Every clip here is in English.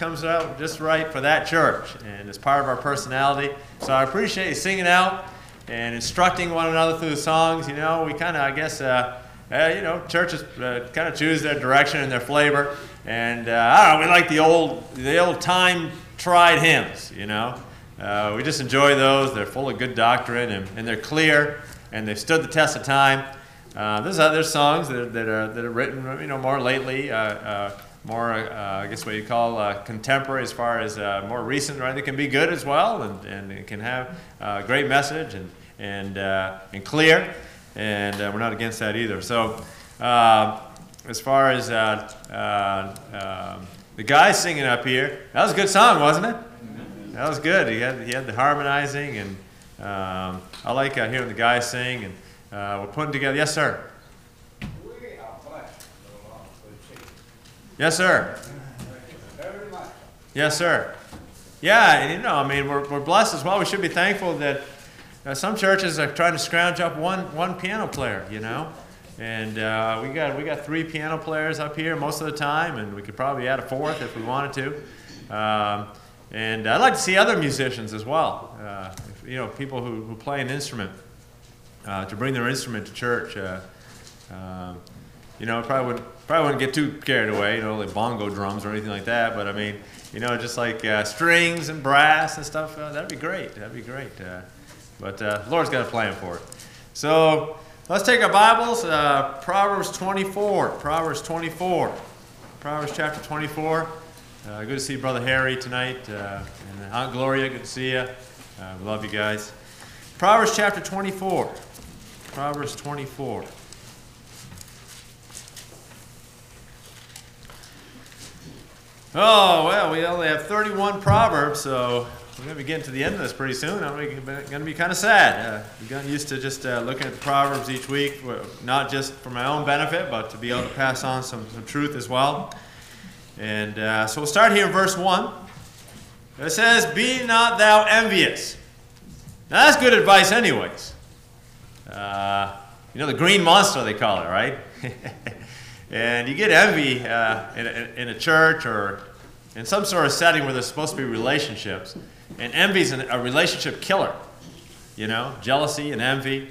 comes out just right for that church, and it's part of our personality. So I appreciate you singing out and instructing one another through the songs. You know, we kind of, I guess, uh, uh, you know, churches uh, kind of choose their direction and their flavor, and uh, I don't know, we like the old, the old time tried hymns. You know, uh, we just enjoy those. They're full of good doctrine, and, and they're clear, and they've stood the test of time. Uh, there's other songs that that are, that are written, you know, more lately more, uh, I guess what you call uh, contemporary as far as uh, more recent, right? They can be good as well and, and it can have a great message and, and, and clear. And we're not against that either. So, as far as um, the guy singing up here, that was a good song, wasn't it? That was good. He had, he had the harmonizing, and um, I like uh, hearing the guys sing. And uh, we're putting together. Yes, sir. Yes, sir. Yes, sir. Yeah, and you know, I mean, we're, we're blessed as well. We should be thankful that uh, some churches are trying to scrounge up one, one piano player, you know. And uh, we, got, we got three piano players up here most of the time, and we could probably add a fourth if we wanted to. Um, and I'd like to see other musicians as well, uh, if, you know, people who, who play an instrument, uh, to bring their instrument to church. Uh, um, you know, probably wouldn't probably wouldn't get too carried away, you know, like bongo drums or anything like that. But I mean, you know, just like uh, strings and brass and stuff, uh, that'd be great. That'd be great. Uh, but uh, Lord's got a plan for it. So let's take our Bibles. Uh, Proverbs 24. Proverbs 24. Proverbs chapter 24. Uh, good to see Brother Harry tonight. and Aunt Gloria, good to see you. love you guys. Proverbs chapter 24. Proverbs 24. Oh, well, we only have 31 Proverbs, so we're going to be getting to the end of this pretty soon. I'm going to be kind of sad. Uh, I've gotten used to just uh, looking at the Proverbs each week, not just for my own benefit, but to be able to pass on some, some truth as well. And uh, so we'll start here in verse 1. It says, Be not thou envious. Now, that's good advice, anyways. Uh, you know, the green monster, they call it, right? And you get envy uh, in, a, in, a, church or in some sort of setting where there's supposed to be relationships. And envy is a relationship killer. You know, jealousy and envy.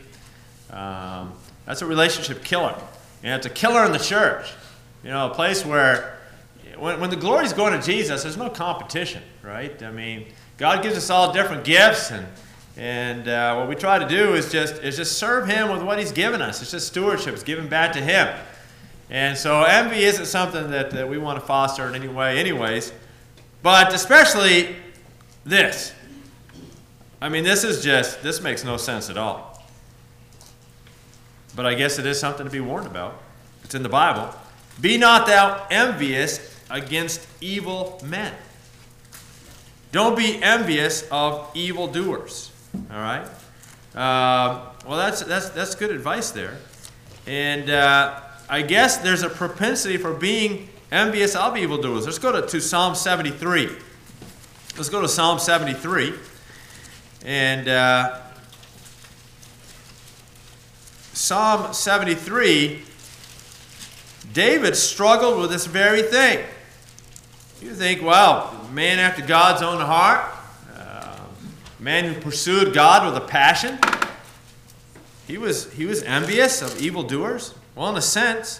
Um, that's a relationship killer. And it's a killer in the church. You know, a place where when, when the glory is going to Jesus, there's no competition, right? I mean, God gives us all different gifts, and, and uh, what we try to do is just, is just serve Him with what He's given us. It's just stewardship, it's giving back to Him. And so envy isn't something that, that we want to foster in any way, anyways. But especially this. I mean, this is just, this makes no sense at all. But I guess it is something to be warned about. It's in the Bible. Be not thou envious against evil men. Don't be envious of evildoers. All right? Uh, well, that's, that's, that's good advice there. And uh, I guess there's a propensity for being envious of evildoers. Let's go to, to Psalm 73. Let's go to Psalm 73. And uh, Psalm 73, David struggled with this very thing. You think, wow, man after God's own heart, uh, man who pursued God with a passion. He was, he was envious of evildoers. Well, in a sense,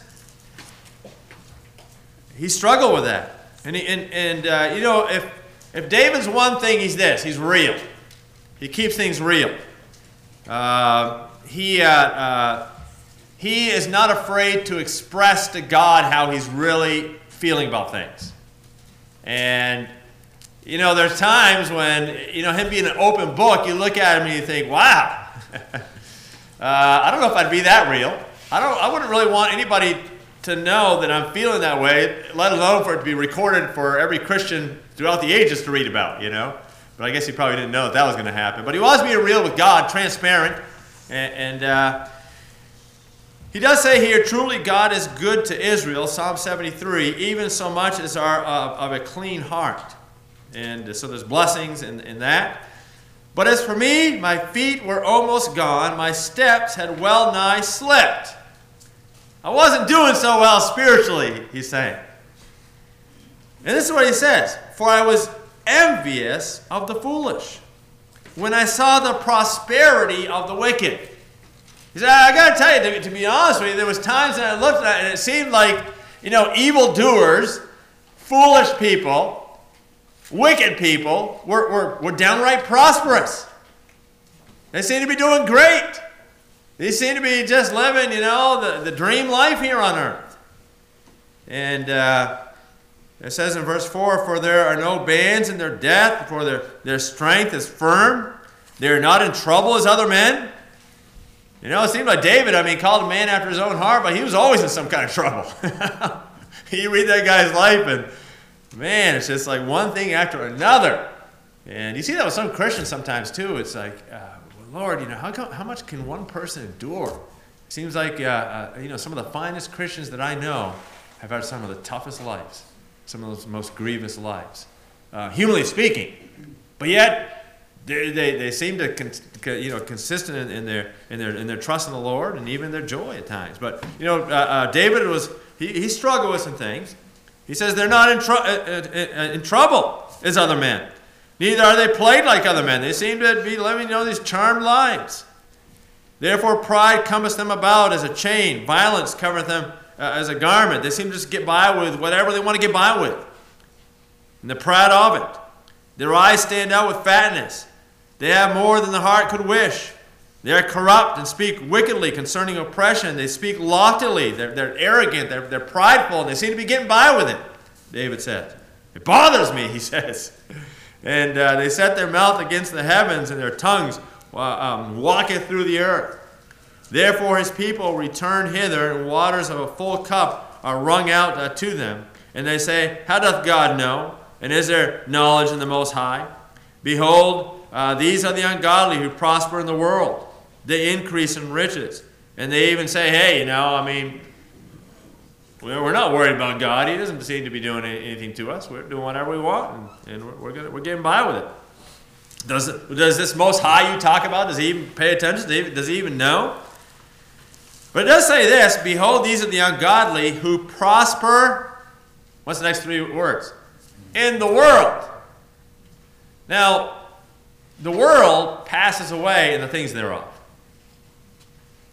he struggled with that. And, he, and, and uh, you know, if, if David's one thing, he's this he's real. He keeps things real. Uh, he, uh, uh, he is not afraid to express to God how he's really feeling about things. And, you know, there's times when, you know, him being an open book, you look at him and you think, wow, uh, I don't know if I'd be that real. I don't. I wouldn't really want anybody to know that I'm feeling that way, let alone for it to be recorded for every Christian throughout the ages to read about. You know. But I guess he probably didn't know that, that was going to happen. But he wants was being real with God, transparent, and. and uh, he does say here, truly God is good to Israel, Psalm 73, even so much as are of, of a clean heart. And so there's blessings in, in that. But as for me, my feet were almost gone, my steps had well nigh slipped. I wasn't doing so well spiritually, he's saying. And this is what he says For I was envious of the foolish when I saw the prosperity of the wicked. He said, I got to tell you, to, be honest with you, there was times that I looked at it and it seemed like, you know, evildoers, foolish people, wicked people were, were, were downright prosperous. They seemed to be doing great. They seem to be just living, you know, the, the dream life here on earth. And uh, it says in verse 4 For there are no bands in their death, for their, their strength is firm. They are not in trouble as other men. You know, it seemed like David, I mean, called a man after his own heart, but he was always in some kind of trouble. you read that guy's life, and man, it's just like one thing after another. And you see that with some Christians sometimes too. It's like, uh, Lord, you know, how, how much can one person endure? It seems like, uh, uh, you know, some of the finest Christians that I know have had some of the toughest lives, some of those most grievous lives, uh, humanly speaking. But yet, they, they, they seem to con, you know consistent in, in, their in their in their trust in the Lord and even their joy at times. But you know, uh, uh, David was he, he struggled with some things. He says they're not in, tr- uh, in trouble as other men. Neither are they played like other men. They seem to be living you know these charmed lives. Therefore, pride cometh them about as a chain. Violence covereth them uh, as a garment. They seem to just get by with whatever they want to get by with. And the pride of it. Their eyes stand out with fatness. They have more than the heart could wish. They are corrupt and speak wickedly concerning oppression. They speak loftily. They're, they're arrogant. They're, they're prideful. And they seem to be getting by with it, David said. It bothers me, he says. And uh, they set their mouth against the heavens, and their tongues um, walketh through the earth. Therefore his people return hither, and waters of a full cup are wrung out uh, to them. And they say, How doth God know? And is there knowledge in the Most High? Behold, uh, these are the ungodly who prosper in the world. They increase in riches. And they even say, hey, you know, I mean, we're not worried about God. He doesn't seem to be doing anything to us. We're doing whatever we want, and, and we're, gonna, we're getting by with it. Does, does this Most High you talk about, does he even pay attention? Does he, does he even know? But it does say this Behold, these are the ungodly who prosper. What's the next three words? In the world. Now, the world passes away and the things thereof.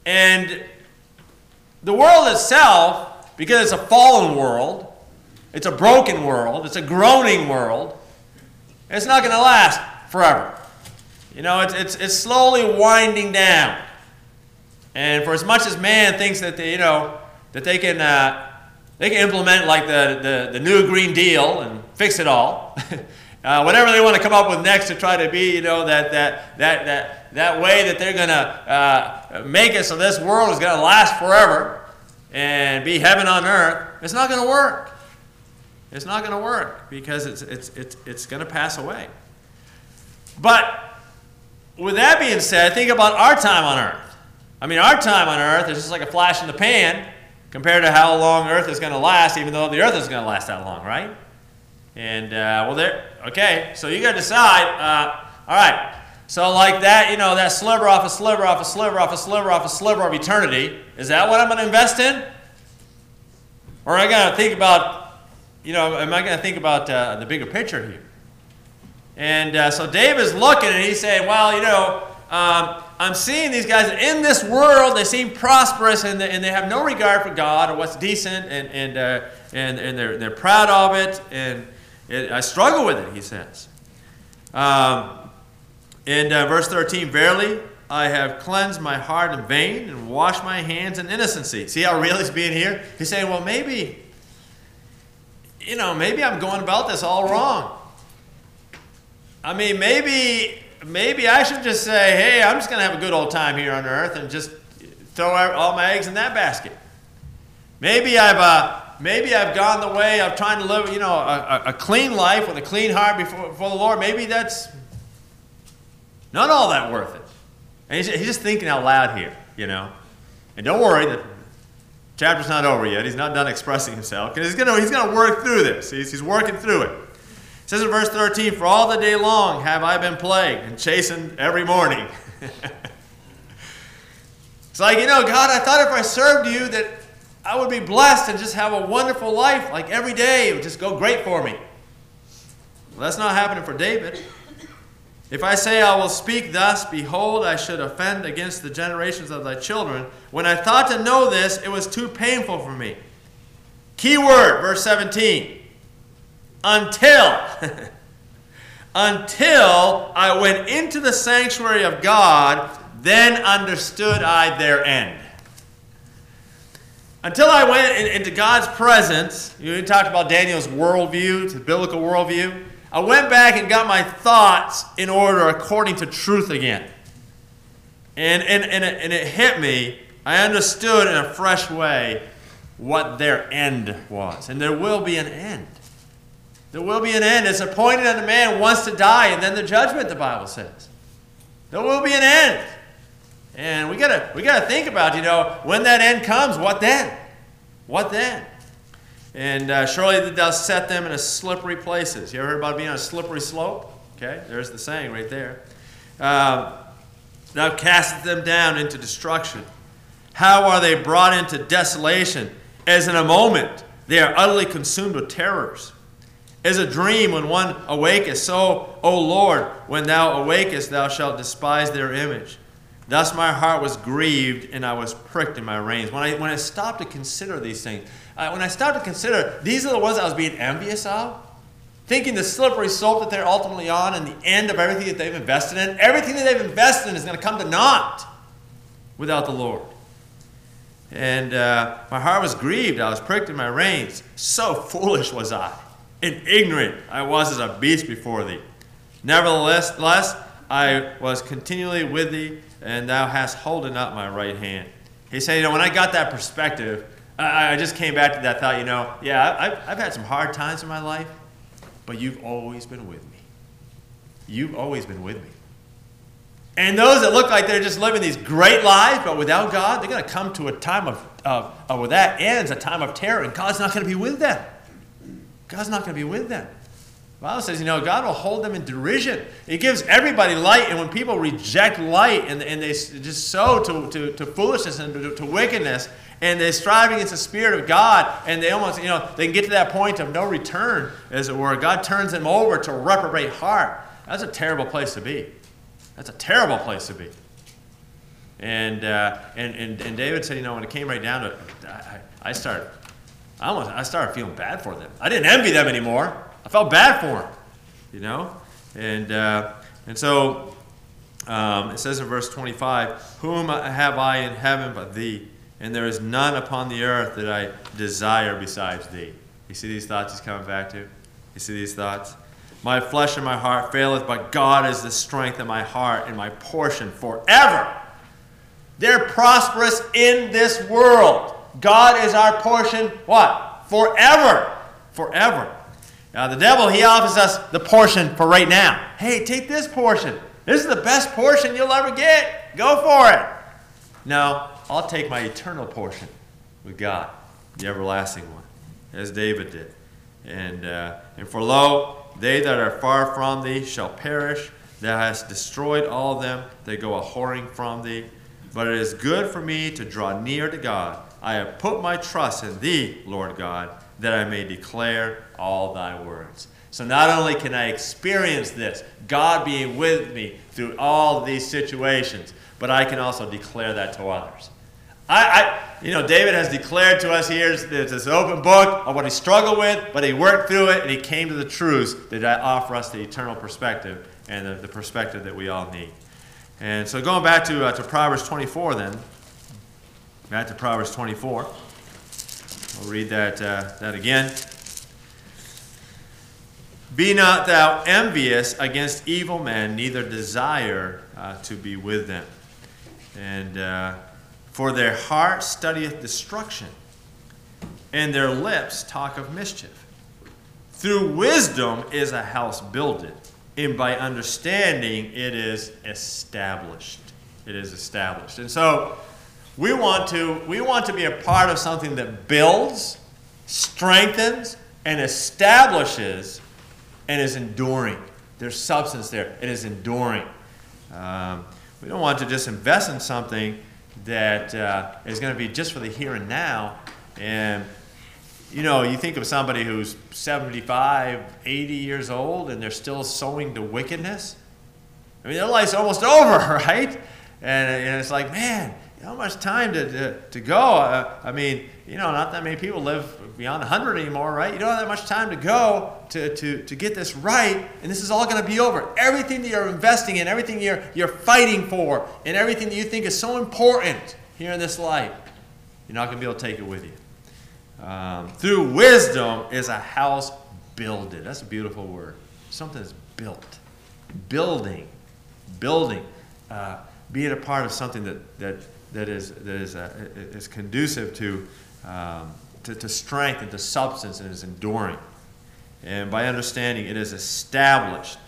And the world itself, because it's a fallen world, it's a broken world, it's a groaning world, it's not going to last forever. You know, it's, it's, it's slowly winding down. And for as much as man thinks that they, you know, that they can, uh, they can implement like the, the, the new Green Deal and fix it all, uh, whatever they want to come up with next to try to be, you know, that, that, that, that, that way that they're going to uh, make it so this world is going to last forever and be heaven on earth, it's not going to work. It's not going to work because it's, it's, it's, it's going to pass away. But with that being said, think about our time on earth. I mean, our time on earth is just like a flash in the pan compared to how long earth is going to last, even though the earth is going to last that long, right? And uh, well, there. Okay, so you got to decide. Uh, all right. So like that, you know, that sliver off a sliver off a sliver off a sliver off a sliver of eternity. Is that what I'm going to invest in? Or am I going to think about, you know, am I going to think about uh, the bigger picture here? And uh, so David's looking and he's saying, well, you know, um, I'm seeing these guys in this world, they seem prosperous and they, and they have no regard for God or what's decent and, and, uh, and, and they're, they're proud of it. And, it, I struggle with it, he says. Um, in uh, verse 13, verily I have cleansed my heart in vain and washed my hands in innocency. See how real he's being here? He's saying, well, maybe, you know, maybe I'm going about this all wrong. I mean, maybe, maybe I should just say, hey, I'm just going to have a good old time here on earth and just throw all my eggs in that basket. Maybe I've, uh, maybe I've gone the way of trying to live, you know, a, a clean life with a clean heart before, before, the Lord. Maybe that's not all that worth it. And he's, he's just thinking out loud here, you know. And don't worry, the chapter's not over yet. He's not done expressing himself. Because he's going he's gonna work through this. He's, he's working through it. It says in verse 13, For all the day long have I been plagued and chastened every morning. it's like, you know, God, I thought if I served you that I would be blessed and just have a wonderful life. Like every day, it would just go great for me. Well, that's not happening for David. If I say I will speak thus, behold, I should offend against the generations of thy children. When I thought to know this, it was too painful for me. Key word, verse 17. Until. Until I went into the sanctuary of God, then understood I their end. Until I went into God's presence, you talked about Daniel's worldview, the biblical worldview. I went back and got my thoughts in order according to truth again. And, and, and, it, and it hit me. I understood in a fresh way what their end was. And there will be an end. There will be an end. It's appointed that a man wants to die, and then the judgment, the Bible says. There will be an end. And we gotta we gotta think about, you know, when that end comes, what then? What then? And uh, surely thou set them in a slippery places. You ever heard about being on a slippery slope? Okay, there's the saying right there. Uh, thou castest them down into destruction. How are they brought into desolation? As in a moment they are utterly consumed with terrors. As a dream when one awaketh, so, O Lord, when thou awakest, thou shalt despise their image. Thus my heart was grieved and I was pricked in my reins. When I, when I stopped to consider these things, uh, when I started to consider these are the ones I was being envious of, thinking the slippery slope that they're ultimately on and the end of everything that they've invested in, everything that they've invested in is going to come to naught without the Lord. And uh, my heart was grieved. I was pricked in my reins. So foolish was I, and ignorant I was as a beast before thee. Nevertheless, less, I was continually with thee, and thou hast holden up my right hand. He said, you know, when I got that perspective, I, I just came back to that thought, you know, yeah, I've, I've had some hard times in my life, but you've always been with me. You've always been with me. And those that look like they're just living these great lives, but without God, they're going to come to a time of, of, of where that ends, a time of terror, and God's not going to be with them. God's not going to be with them. The Bible says, you know, God will hold them in derision. He gives everybody light, and when people reject light and, and they just sow to, to, to foolishness and to, to wickedness, and they strive against the Spirit of God, and they almost, you know, they can get to that point of no return, as it were. God turns them over to reprobate heart. That's a terrible place to be. That's a terrible place to be. And, uh, and, and, and David said, you know, when it came right down to it, I, I started, I, almost, I started feeling bad for them. I didn't envy them anymore. I felt bad for them, you know? And, uh, and so um, it says in verse 25, Whom have I in heaven but thee? And there is none upon the earth that I desire besides thee. You see these thoughts he's coming back to? You see these thoughts? My flesh and my heart faileth, but God is the strength of my heart and my portion forever. They're prosperous in this world. God is our portion, what? Forever. Forever. Now, the devil, he offers us the portion for right now. Hey, take this portion. This is the best portion you'll ever get. Go for it. No, I'll take my eternal portion with God, the everlasting one, as David did. And, uh, and for lo, they that are far from thee shall perish. Thou hast destroyed all them. They go a whoring from thee. But it is good for me to draw near to God. I have put my trust in thee, Lord God, that I may declare all thy words. So not only can I experience this, God being with me through all these situations, but I can also declare that to others. I, I, you know, David has declared to us here, there's this open book of what he struggled with, but he worked through it and he came to the truths that offer us the eternal perspective and the, the perspective that we all need. And so going back to, uh, to Proverbs 24 then, back to Proverbs 24. We'll read that, uh, that again. Be not thou envious against evil men, neither desire uh, to be with them. And uh, for their heart studieth destruction, and their lips talk of mischief. Through wisdom is a house builded, and by understanding it is established. It is established. And so we want to, we want to be a part of something that builds, strengthens, and establishes and is enduring. There's substance there. It is enduring. Um, we don't want to just invest in something that uh, is going to be just for the here and now And, you know, you think of somebody who's 75, 80 years old and they're still sowing to wickedness. I mean, their life's almost over, right? And, and it's like, man, how much time to, to, to go? Uh, I mean, you know, not that many people live beyond 100 anymore, right? You don't have that much time to go to, to, to get this right, and this is all going to be over. Everything that you're investing in, everything you're, you're fighting for, and everything that you think is so important here in this life, you're not going to be able to take it with you. Um, through wisdom is a house builded. That's a beautiful word. Something is built. Building. Building. Uh, being a part of something that, that that is, that is, uh, is conducive to, um, to, to strength and to substance and is enduring. And by understanding, it is established,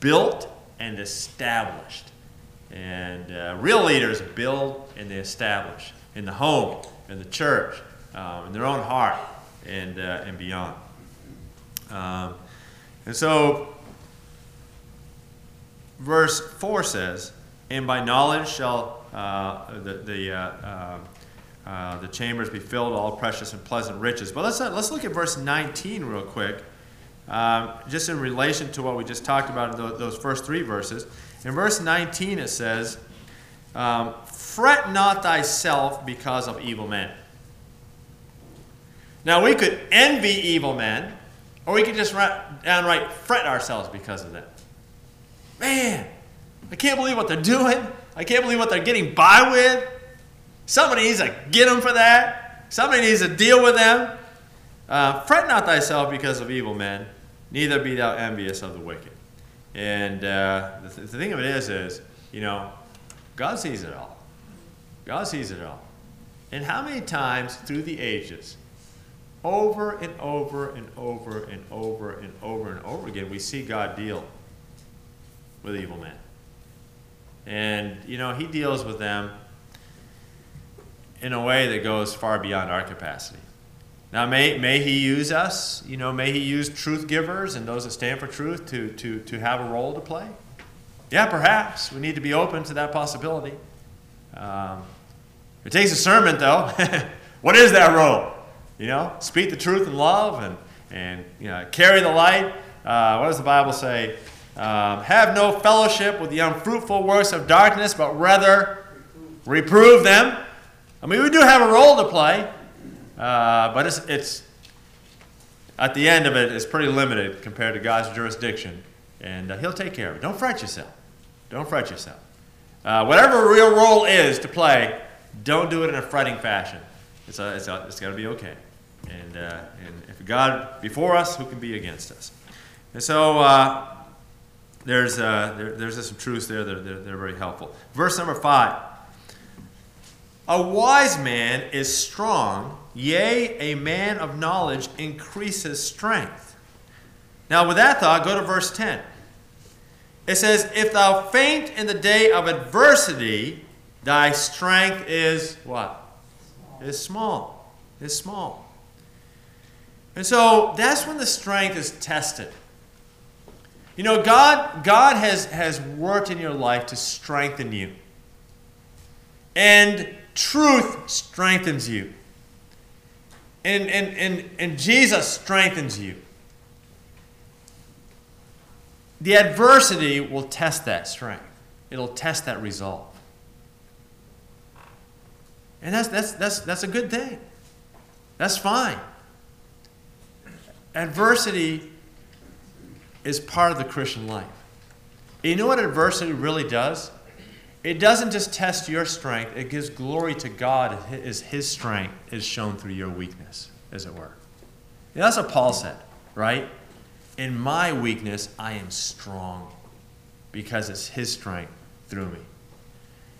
built and established. And uh, real leaders build and they establish in the home, in the church, um, in their own heart, and, uh, and beyond. Um, and so, verse 4 says, And by knowledge shall the, the, uh, uh, the chambers be filled with all precious and pleasant riches. But let's, let's look at verse 19 real quick, um, just in relation to what we just talked about in those first three verses. In verse 19 it says, um, Fret not thyself because of evil men. Now we could envy evil men, or we could just downright fret ourselves because of them. Man, I can't believe what they're doing. I can't believe what they're getting by with. Somebody needs to get them for that. Somebody needs to deal with them. Uh, fret not thyself because of evil men, neither be thou envious of the wicked. And uh, the, th- the thing of it is, is, you know, God sees it all. God sees it all. And how many times through the ages, over and over and over and over and over and over again, we see God deal with evil men. And, you know, he deals with them in a way that goes far beyond our capacity. Now, may, may he use us, you know, may he use truth givers and those that stand for truth to, to, to have a role to play? Yeah, perhaps. We need to be open to that possibility. Um, it takes a sermon, though. what is that role? You know, speak the truth in love and, and you know, carry the light. Uh, what does the Bible say? Um, have no fellowship with the unfruitful works of darkness, but rather reprove them. I mean, we do have a role to play, uh, but it's, it's at the end of it, it's pretty limited compared to God's jurisdiction, and uh, He'll take care of it. Don't fret yourself. Don't fret yourself. Uh, whatever real role is to play, don't do it in a fretting fashion. It's, a, it's, it's got to be okay. And, uh, and if God before us, who can be against us? And so, uh, there's, uh, there, there's some truths there that are, they're very helpful. Verse number five. A wise man is strong, yea, a man of knowledge increases strength. Now, with that thought, go to verse 10. It says, If thou faint in the day of adversity, thy strength is what? Is small. Is small. And so that's when the strength is tested. You know, God, God has, has worked in your life to strengthen you. And truth strengthens you. And, and, and, and Jesus strengthens you. The adversity will test that strength. It'll test that resolve. And that's, that's, that's, that's a good thing. That's fine. Adversity is part of the Christian life. You know what adversity really does? It doesn't just test your strength, it gives glory to God as His strength is shown through your weakness, as it were. that's what Paul said, right? In my weakness, I am strong because it's His strength through me.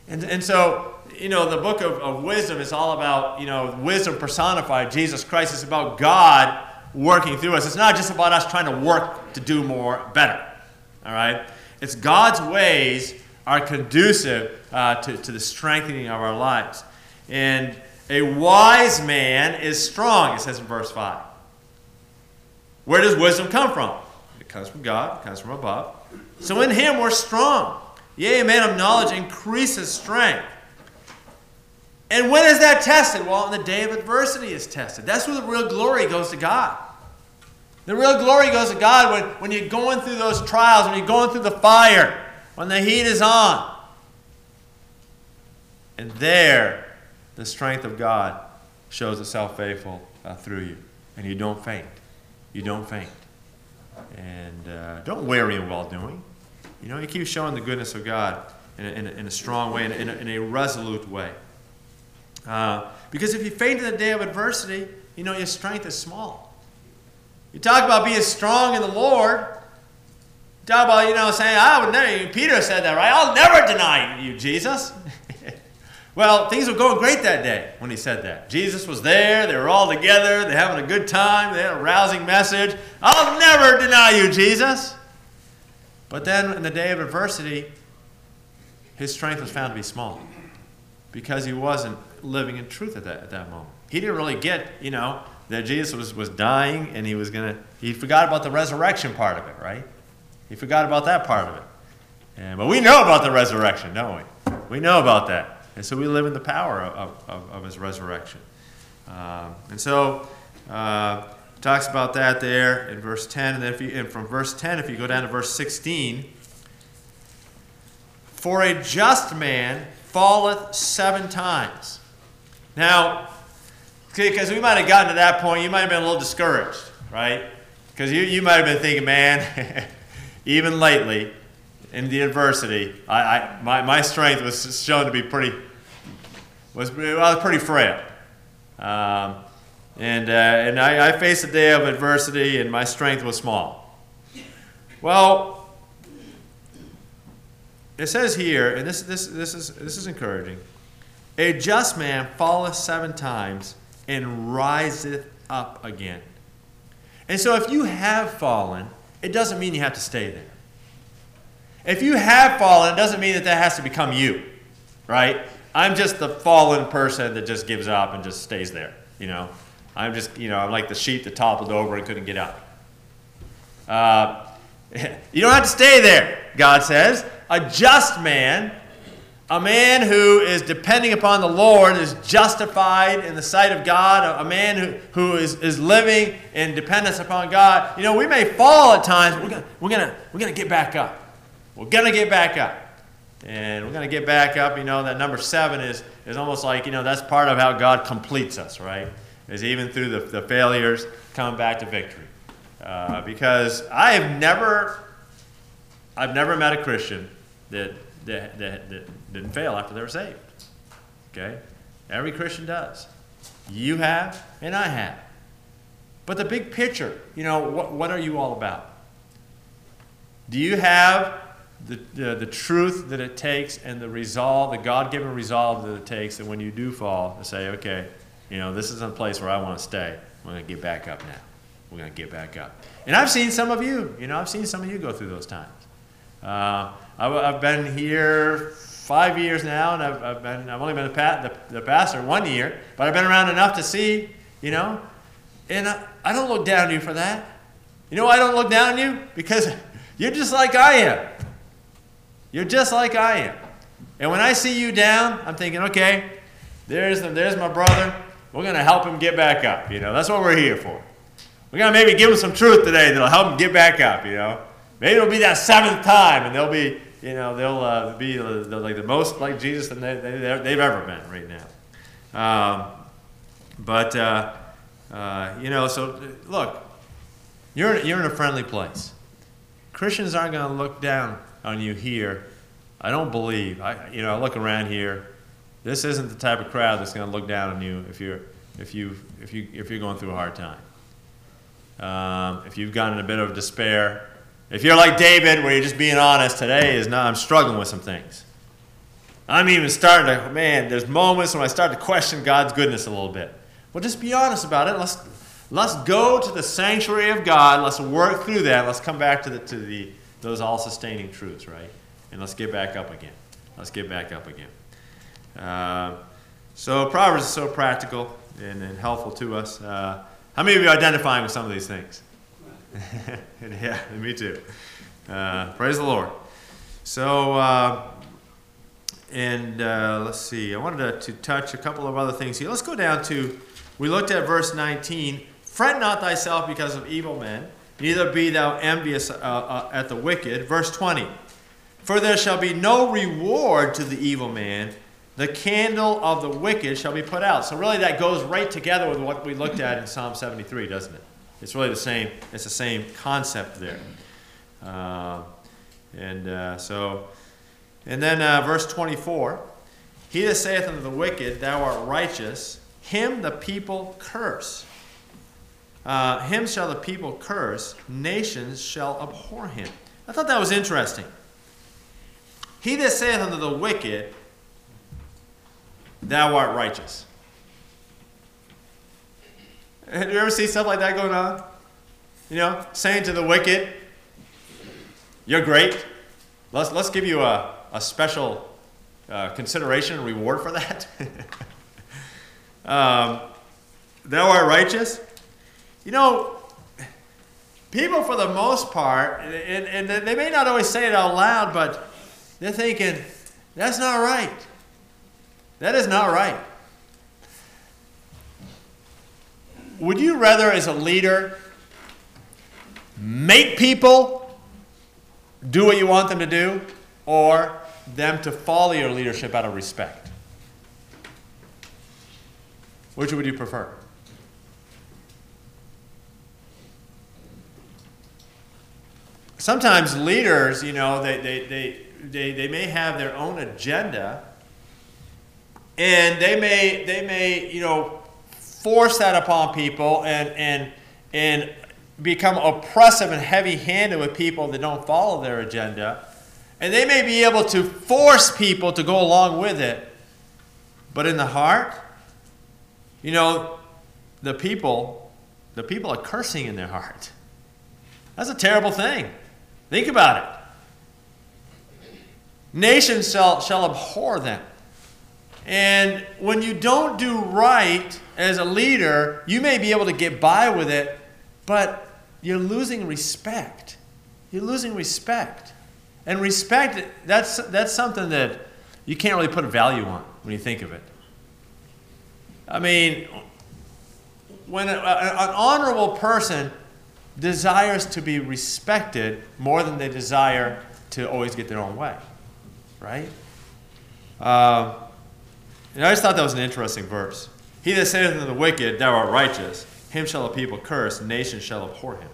And, and so, you know, the book of, of wisdom is all about, you know, wisdom personified, Jesus Christ. It's about God working through us. It's not just about us trying to work to do more better. All right? It's God's ways are conducive uh, to, to the strengthening of our lives. And a wise man is strong, it says in verse 5. Where does wisdom come from? It comes from God, it comes from above. So in him we're strong. Yea, a man of knowledge increases strength. And when is that tested? Well, in the day of adversity is tested. That's where the real glory goes to God. The real glory goes to God when, when you're going through those trials, when you're going through the fire, when the heat is on. And there, the strength of God shows itself faithful uh, through you. And you don't faint. You don't faint. And uh, don't weary in well doing. You know, you keep showing the goodness of God in a, in a, in a strong way, in a, in a, resolute way. Uh, because if you faint in the day of adversity, you know your strength is small. You talk about being strong in the Lord. You talk about, you know, saying, I would never, Peter said that, right? I'll never deny you, Jesus. well, things were going great that day when he said that. Jesus was there, they were all together, they're having a good time, they had a rousing message. I'll never deny you, Jesus. But then in the day of adversity, his strength was found to be small because he wasn't living in truth at that, at that moment. He didn't really get, you know, that Jesus was, was dying and he was going to, he forgot about the resurrection part of it, right? He forgot about that part of it. And, but we know about the resurrection, don't we? We know about that. And so we live in the power of, of, of his resurrection. Um, and so, uh, talks about that there in verse 10. And then if you, and from verse 10, if you go down to verse 16, for a just man falleth seven times. Now, because we might have gotten to that point, you might have been a little discouraged, right? Because you, you might have been thinking, man, even lately, in the adversity, I, I, my, my strength was shown to be pretty, was, was pretty frail. Um, and, uh, and I, I faced a day of adversity, and my strength was small. Well, it says here, and this, this, this, is, this is encouraging a just man falleth seven times and riseth up again. And so if you have fallen, it doesn't mean you have to stay there. If you have fallen, it doesn't mean that that has to become you, right? I'm just the fallen person that just gives up and just stays there, you know? I'm just, you know, I'm like the sheep that toppled over and couldn't get up. Uh, you don't have to stay there, God says. A just man, a man who is depending upon the Lord, is justified in the sight of God, a, man who, who is, is living in dependence upon God. You know, we may fall at times, but we're going we're gonna, we're gonna get back up. We're going to get back up. And we're going to get back up. You know, that number seven is, is almost like, you know, that's part of how God completes us, right? is even through the, the failures, come back to victory. Uh, because I have never, I've never met a Christian that, that, that, that didn't fail after they were saved. Okay? Every Christian does. You have, and I have. But the big picture, you know, what, what are you all about? Do you have the, the, the, truth that it takes and the resolve, the God given resolve that it takes, that when you do fall, to say, okay, you know, this isn't a place where I want to stay. We're going to get back up now. We're going to get back up. And I've seen some of you, you know, I've seen some of you go through those times. Uh, I've, I've, been here five years now, and I've, I've, been, I've only been the, the, pastor one year, but I've been around enough to see, you know, and I, I don't look down on you for that. You know I don't look down on you? Because you're just like I am. You're just like I am. And when I see you down, I'm thinking, okay, there's, the, there's my brother. We're going to help him get back up. You know, that's what we're here for. We're going to maybe give him some truth today that'll help him get back up. You know, maybe it'll be that seventh time, and they'll be, you know, they'll uh, be like the most like Jesus than they, they, they've ever been right now. Um, but uh, uh, you know, so look, you're you're in a friendly place. Christians aren't going to look down on you here. I don't believe. I you know I look around here. This isn't the type of crowd that's going to look down on you if you're, if you, if you, if you're going through a hard time. Um, if you've gotten a bit of despair, if you're like David, where you're just being honest, today is not, I'm struggling with some things. I'm even starting to, man, there's moments when I start to question God's goodness a little bit. Well, just be honest about it. Let's, let's go to the sanctuary of God. Let's work through that. Let's come back to, the, to the, those all sustaining truths, right? And let's get back up again. Let's get back up again. Uh, so Proverbs is so practical and, and helpful to us. Uh, how many of you are identifying with some of these things? yeah, me too. Uh, praise the Lord. So, uh, and uh, let's see, I wanted to, to touch a couple of other things here. Let's go down to, we looked at verse 19. Fret not thyself because of evil men, neither be thou envious uh, uh, at the wicked. Verse 20. For there shall be no reward to the evil man, the candle of the wicked shall be put out. So really that goes right together with what we looked at in Psalm 73, doesn't it? It's really the same, it's the same concept there. Uh, and uh, so, and then uh, verse 24 He that saith unto the wicked, Thou art righteous, him the people curse. Uh, him shall the people curse, nations shall abhor him. I thought that was interesting. He that saith unto the wicked, Thou art righteous. Have you ever see stuff like that going on? You know, saying to the wicked, You're great. Let's, let's give you a, a special uh, consideration and reward for that. um, thou art righteous. You know, people for the most part, and, and they may not always say it out loud, but they're thinking, that's not right. That is not right. Would you rather, as a leader, make people do what you want them to do, or them to follow your leadership out of respect? Which would you prefer? Sometimes leaders, you know, they, they, they, they, they may have their own agenda, and they may, they may, you know, force that upon people and, and, and become oppressive and heavy handed with people that don't follow their agenda. And they may be able to force people to go along with it. But in the heart, you know, the people, the people are cursing in their heart. That's a terrible thing. Think about it. Nations shall, shall abhor them. And when you don't do right as a leader, you may be able to get by with it, but you're losing respect. You're losing respect. And respect, that's, that's something that you can't really put a value on when you think of it. I mean, when a, an honorable person desires to be respected more than they desire to always get their own way, right? Uh, and I just thought that was an interesting verse. He that saith unto the wicked, Thou art righteous, him shall the people curse, nations shall abhor him.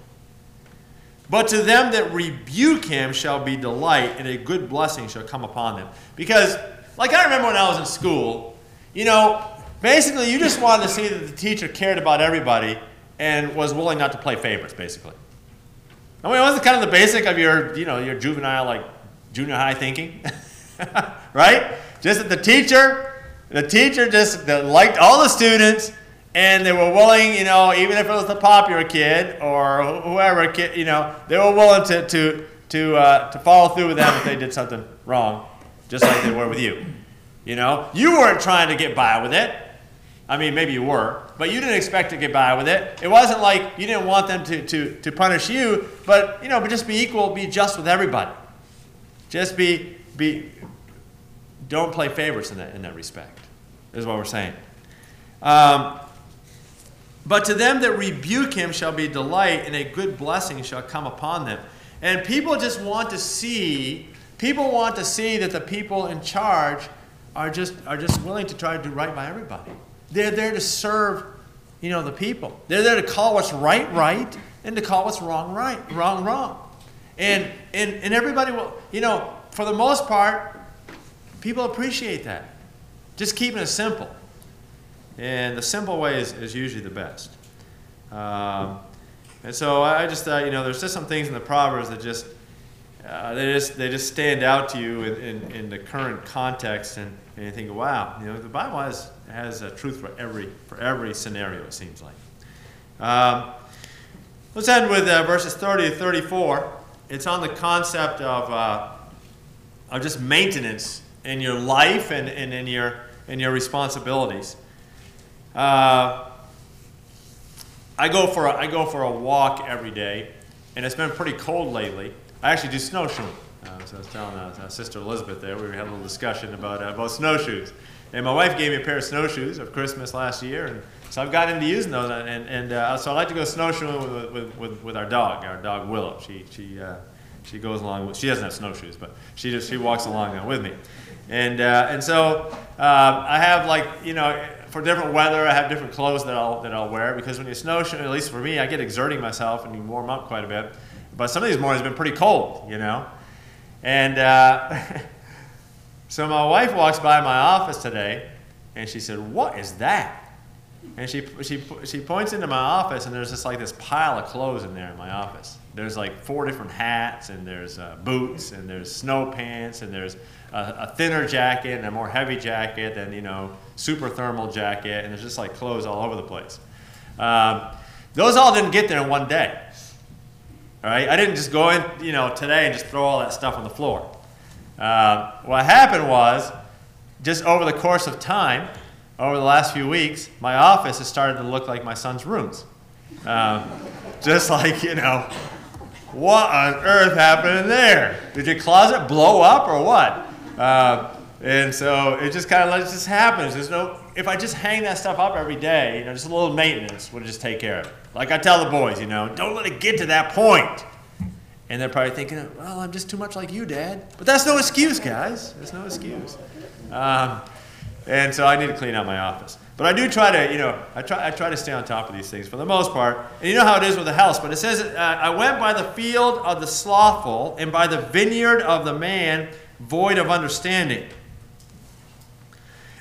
But to them that rebuke him shall be delight, and a good blessing shall come upon them. Because, like I remember when I was in school, you know, basically you just wanted to see that the teacher cared about everybody and was willing not to play favorites, basically. I mean, it wasn't kind of the basic of your, you know, your juvenile, like junior high thinking, right? Just that the teacher the teacher just liked all the students, and they were willing, you know, even if it was the popular kid or whoever kid, you know, they were willing to to to uh, to follow through with them if they did something wrong, just like they were with you. You know, you weren't trying to get by with it. I mean, maybe you were, but you didn't expect to get by with it. It wasn't like you didn't want them to, to, to punish you, but you know, but just be equal, be just with everybody. Just be be don't play favorites in that, in that respect, is what we're saying. Um, but to them that rebuke him shall be delight, and a good blessing shall come upon them. And people just want to see, people want to see that the people in charge are just, are just willing to try to do right by everybody. They're there to serve, you know, the people. They're there to call what's right, right, and to call what's wrong, right, wrong, wrong. And, and, and everybody will, you know, for the most part, People appreciate that. Just keeping it simple. And the simple way is, is usually the best. Um, and so I just thought, you know, there's just some things in the Proverbs that just, uh, they just, they just stand out to you in, in, in, the current context and, and you think, wow, you know, the Bible has, has a truth for every, for every scenario, it seems like. Um, let's end with uh, verses 30 to 34. It's on the concept of, uh, of just maintenance in your life and, and in, your, in your responsibilities. Uh, I, go for a, I go for a walk every day, and it's been pretty cold lately. I actually do snowshoeing. Uh, So I was telling uh, uh, Sister Elizabeth there, we had a little discussion about, uh, about snowshoes. And my wife gave me a pair of snowshoes of Christmas last year, and so I've gotten into using those. And, and uh, so I like to go snowshoeing with, with, with, our dog, our dog Willow. She, she, uh, she goes along with, she doesn't have snowshoes, but she just, she walks along with me. And, uh, and so I have like, you know, for different weather, I have different clothes that I'll, that I'll wear because when you snowshoe, at least for me, I get exerting myself and you warm up quite a bit. But some of these mornings have been pretty cold, you know. And uh, so my wife walks by my office today and she said, What is that? And she, she, she points into my office and there's just like this pile of clothes in there in my office. There's like four different hats and there's uh, boots and there's snow pants and there's a, a thinner jacket and a more heavy jacket and, you know, super thermal jacket, and there's just like clothes all over the place. Um, those all didn't get there in one day. All right, I didn't just go in, you know, today and just throw all that stuff on the floor. Uh, what happened was, just over the course of time, over the last few weeks, my office has started to look like my son's rooms. Um, just like, you know, what on earth happened in there? Did your closet blow up or what? Uh, and so it just kind of just happens. There's no, if I just hang that stuff up every day, you know, just a little maintenance would just take care of it. Like I tell the boys, you know, don't let it get to that point. And they're probably thinking, well, I'm just too much like you, Dad. But that's no excuse, guys. There's no excuse. Um, and so I need to clean out my office. But I do try to, you know, I try, I try to stay on top of these things for the most part. And you know how it is with the house. But it says, uh, I went by the field of the slothful and by the vineyard of the man void of understanding.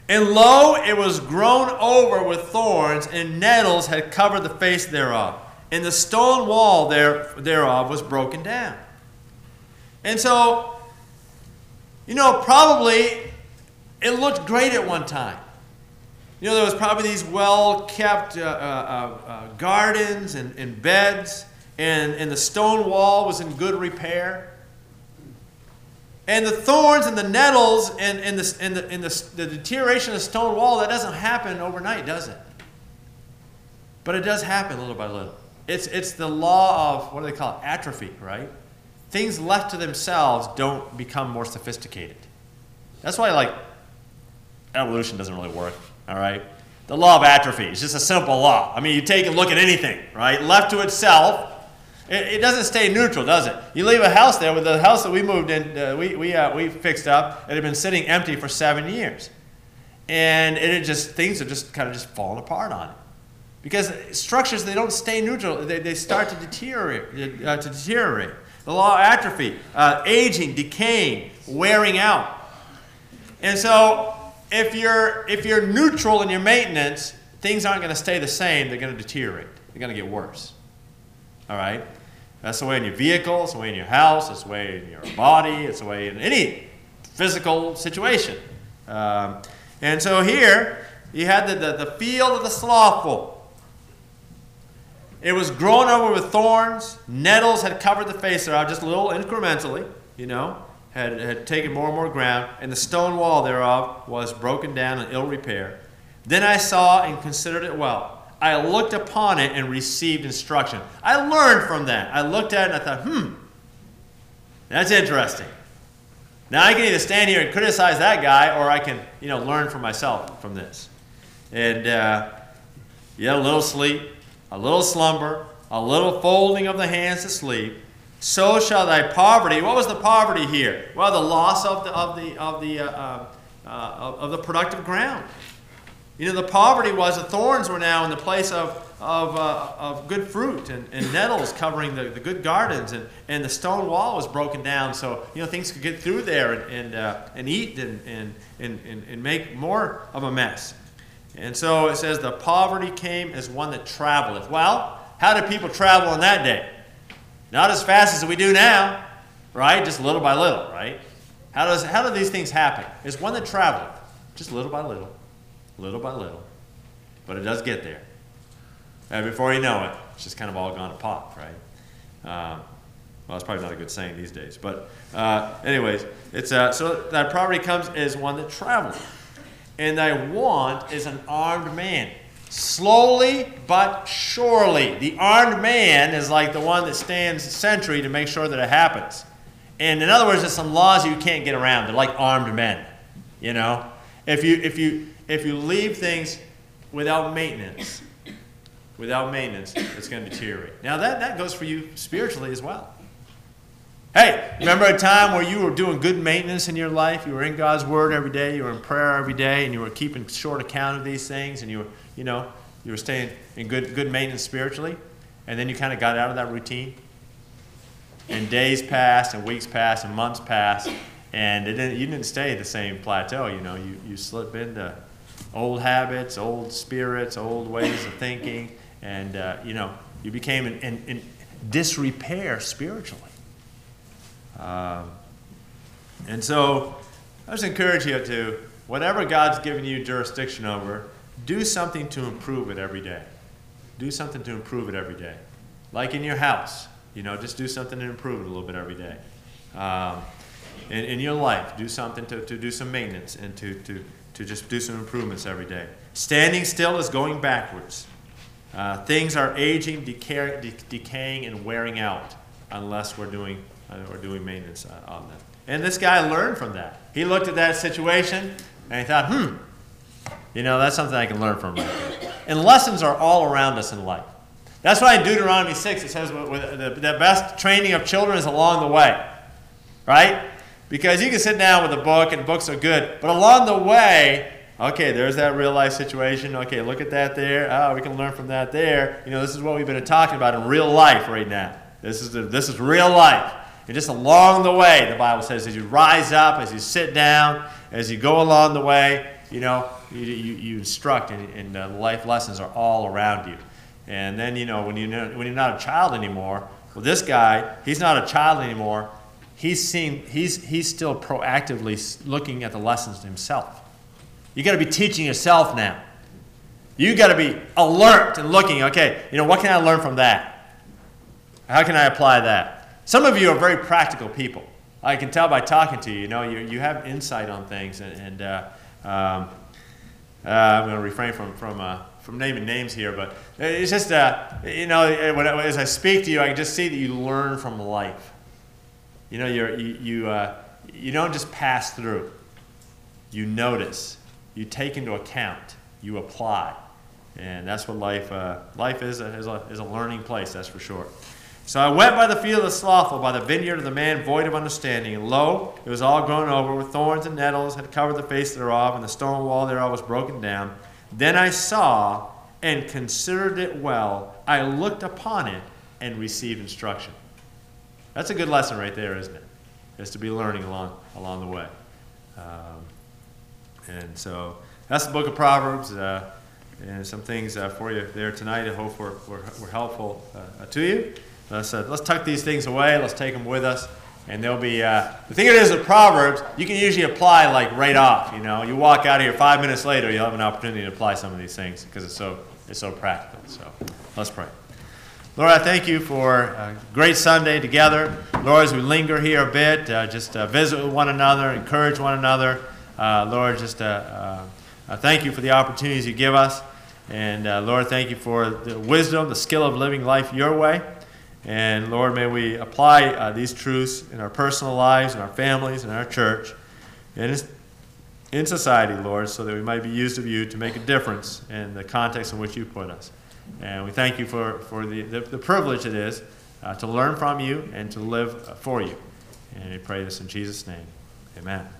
And lo, it was grown over with thorns, and nettles had covered the face thereof. And the stone wall there, thereof was broken down. And so, you know, probably it looked great at one time. You know, there was probably these well kept uh, uh, uh, uh, gardens and, and beds, and, and the stone wall was in good repair. And the thorns and the nettles and, and, the, and, the, and the, the deterioration of the stone wall, that doesn't happen overnight, does it? But it does happen little by little. It's, it's the law of, what do they call it? Atrophy, right? Things left to themselves don't become more sophisticated. That's why, like, evolution doesn't really work, all right? The law of atrophy is just a simple law. I mean, you take a look at anything, right? Left to itself, it, it, doesn't stay neutral, does it? You leave a house there with the house that we moved in, uh, we, we, uh, we fixed up, it had been sitting empty for seven years. And it just, things are just kind of just falling apart on it. Because structures, they don't stay neutral, they, they start to deteriorate, uh, to deteriorate. The law of atrophy, uh, aging, decaying, wearing out. And so if you're, if you're neutral in your maintenance, things aren't going to stay the same, they're going to deteriorate. They're going to get worse. All right? That's the way in your vehicle, it's the way in your house, it's the way in your body, it's the way in any physical situation. Um, and so here, you had the, the, the field of the slothful. It was grown over with thorns, nettles had covered the face thereof, just a little incrementally, you know, had, had taken more and more ground, and the stone wall thereof was broken down and ill repair. Then I saw and considered it well. I looked upon it and received instruction. I learned from that. I looked at it and I thought, hmm, that's interesting. Now I can either stand here and criticize that guy, or I can, you know, learn for myself from this. And uh, you had a little sleep, a little slumber, a little folding of the hands to sleep. So shall thy poverty. What was the poverty here? Well, the loss of the of the of the uh, uh, uh of the productive ground. You know, the poverty was the thorns were now in the place of, of, uh, of good fruit and, and nettles covering the, the good gardens, and, and the stone wall was broken down so, you know, things could get through there and, and, uh, and eat and, and, and, and make more of a mess. And so it says, the poverty came as one that traveleth. Well, how did people travel in that day? Not as fast as we do now, right? Just little by little, right? How, does, how do these things happen? It's one that traveleth, just little by little little by little, but it does get there. And before you know it, it's just kind of all gone to pop, right? Um, well, that's probably not a good saying these days. But, uh, anyways, it's uh, so that poverty comes as one that travels, and thy want is an armed man. Slowly but surely. The armed man is like the one that stands sentry to make sure that it happens. And in other words, there's some laws you can't get around. They're like armed men. You know? If you if you if you leave things without maintenance, without maintenance, it's going to deteriorate. Now that, that goes for you spiritually as well. Hey, remember a time where you were doing good maintenance in your life? You were in God's Word every day, you were in prayer every day, and you were keeping short account of these things, and you were, you know, you were staying in good, good maintenance spiritually, and then you kind of got out of that routine. And days passed, and weeks passed, and months passed, and it didn't, you didn't stay the same plateau. You know, you, you slip into old habits, old spirits, old ways of thinking, and uh, you know, you became in, in, in disrepair spiritually. Um, and so I just encourage you to, whatever God's given you jurisdiction over, do something to improve it every day. Do something to improve it every day. Like in your house, you know, just do something to improve it a little bit every day. Um, in, in your life, do something to, to do some maintenance and to, to, to just do some improvements every day. Standing still is going backwards. Uh, things are aging, decay, de- decaying, and wearing out unless we're doing uh, or doing maintenance on them. And this guy learned from that. He looked at that situation and he thought, hmm, you know, that's something I can learn from right. And lessons are all around us in life. That's why in Deuteronomy 6 it says the best training of children is along the way. Right? Because you can sit down with a book and books are good, but along the way, okay, there's that real life situation. Okay, look at that there. Oh, we can learn from that there. You know, this is what we've been talking about in real life right now. This is, the, this is real life. And just along the way, the Bible says, as you rise up, as you sit down, as you go along the way, you know, you, you, you instruct, and, and uh, life lessons are all around you. And then, you know, when, you, when you're not a child anymore, well, this guy, he's not a child anymore. He's, seeing, he's, he's still proactively looking at the lessons himself. you got to be teaching yourself now. you got to be alert and looking, okay, you know, what can I learn from that? How can I apply that? Some of you are very practical people. I can tell by talking to you. You know, you, you have insight on things, and, and uh, um, uh, I'm going to refrain from from uh, from naming names here, but it's just uh, you know, when, as I speak to you, I just see that you learn from life. You know, you you uh, you don't just pass through. You notice, you take into account, you apply, and that's what life uh, life is a, is a is a learning place. That's for sure. So I went by the field of the slothful, by the vineyard of the man void of understanding. And lo, it was all grown over with thorns and nettles, had covered the face thereof, and the stone wall thereof was broken down. Then I saw and considered it well. I looked upon it and received instruction. That's a good lesson right there, isn't it? Is to be learning along, along the way. Um, and so that's the book of Proverbs. Uh, and some things uh, for you there tonight. I hope were, were, were helpful uh, to you. Let's, uh, let's tuck these things away. Let's take them with us. And they'll be, uh, the thing it is with Proverbs, you can usually apply like right off. You know, you walk out of here five minutes later, you'll have an opportunity to apply some of these things because it's so, it's so practical. So let's pray. Lord, I thank you for a great Sunday together. Lord, as we linger here a bit, uh, just uh, visit with one another, encourage one another. Uh, Lord, just uh, uh, thank you for the opportunities you give us. And Lord, thank you for the wisdom, the skill of living life your way. And Lord, may we apply uh, these truths in our personal lives, in our families, in our church, and in society, Lord, so that we might be used of you to make a difference in the context in which you put us. And we thank you for, for the, the, the privilege it is uh, to learn from you and to live for you. And we pray this in Jesus' name. Amen.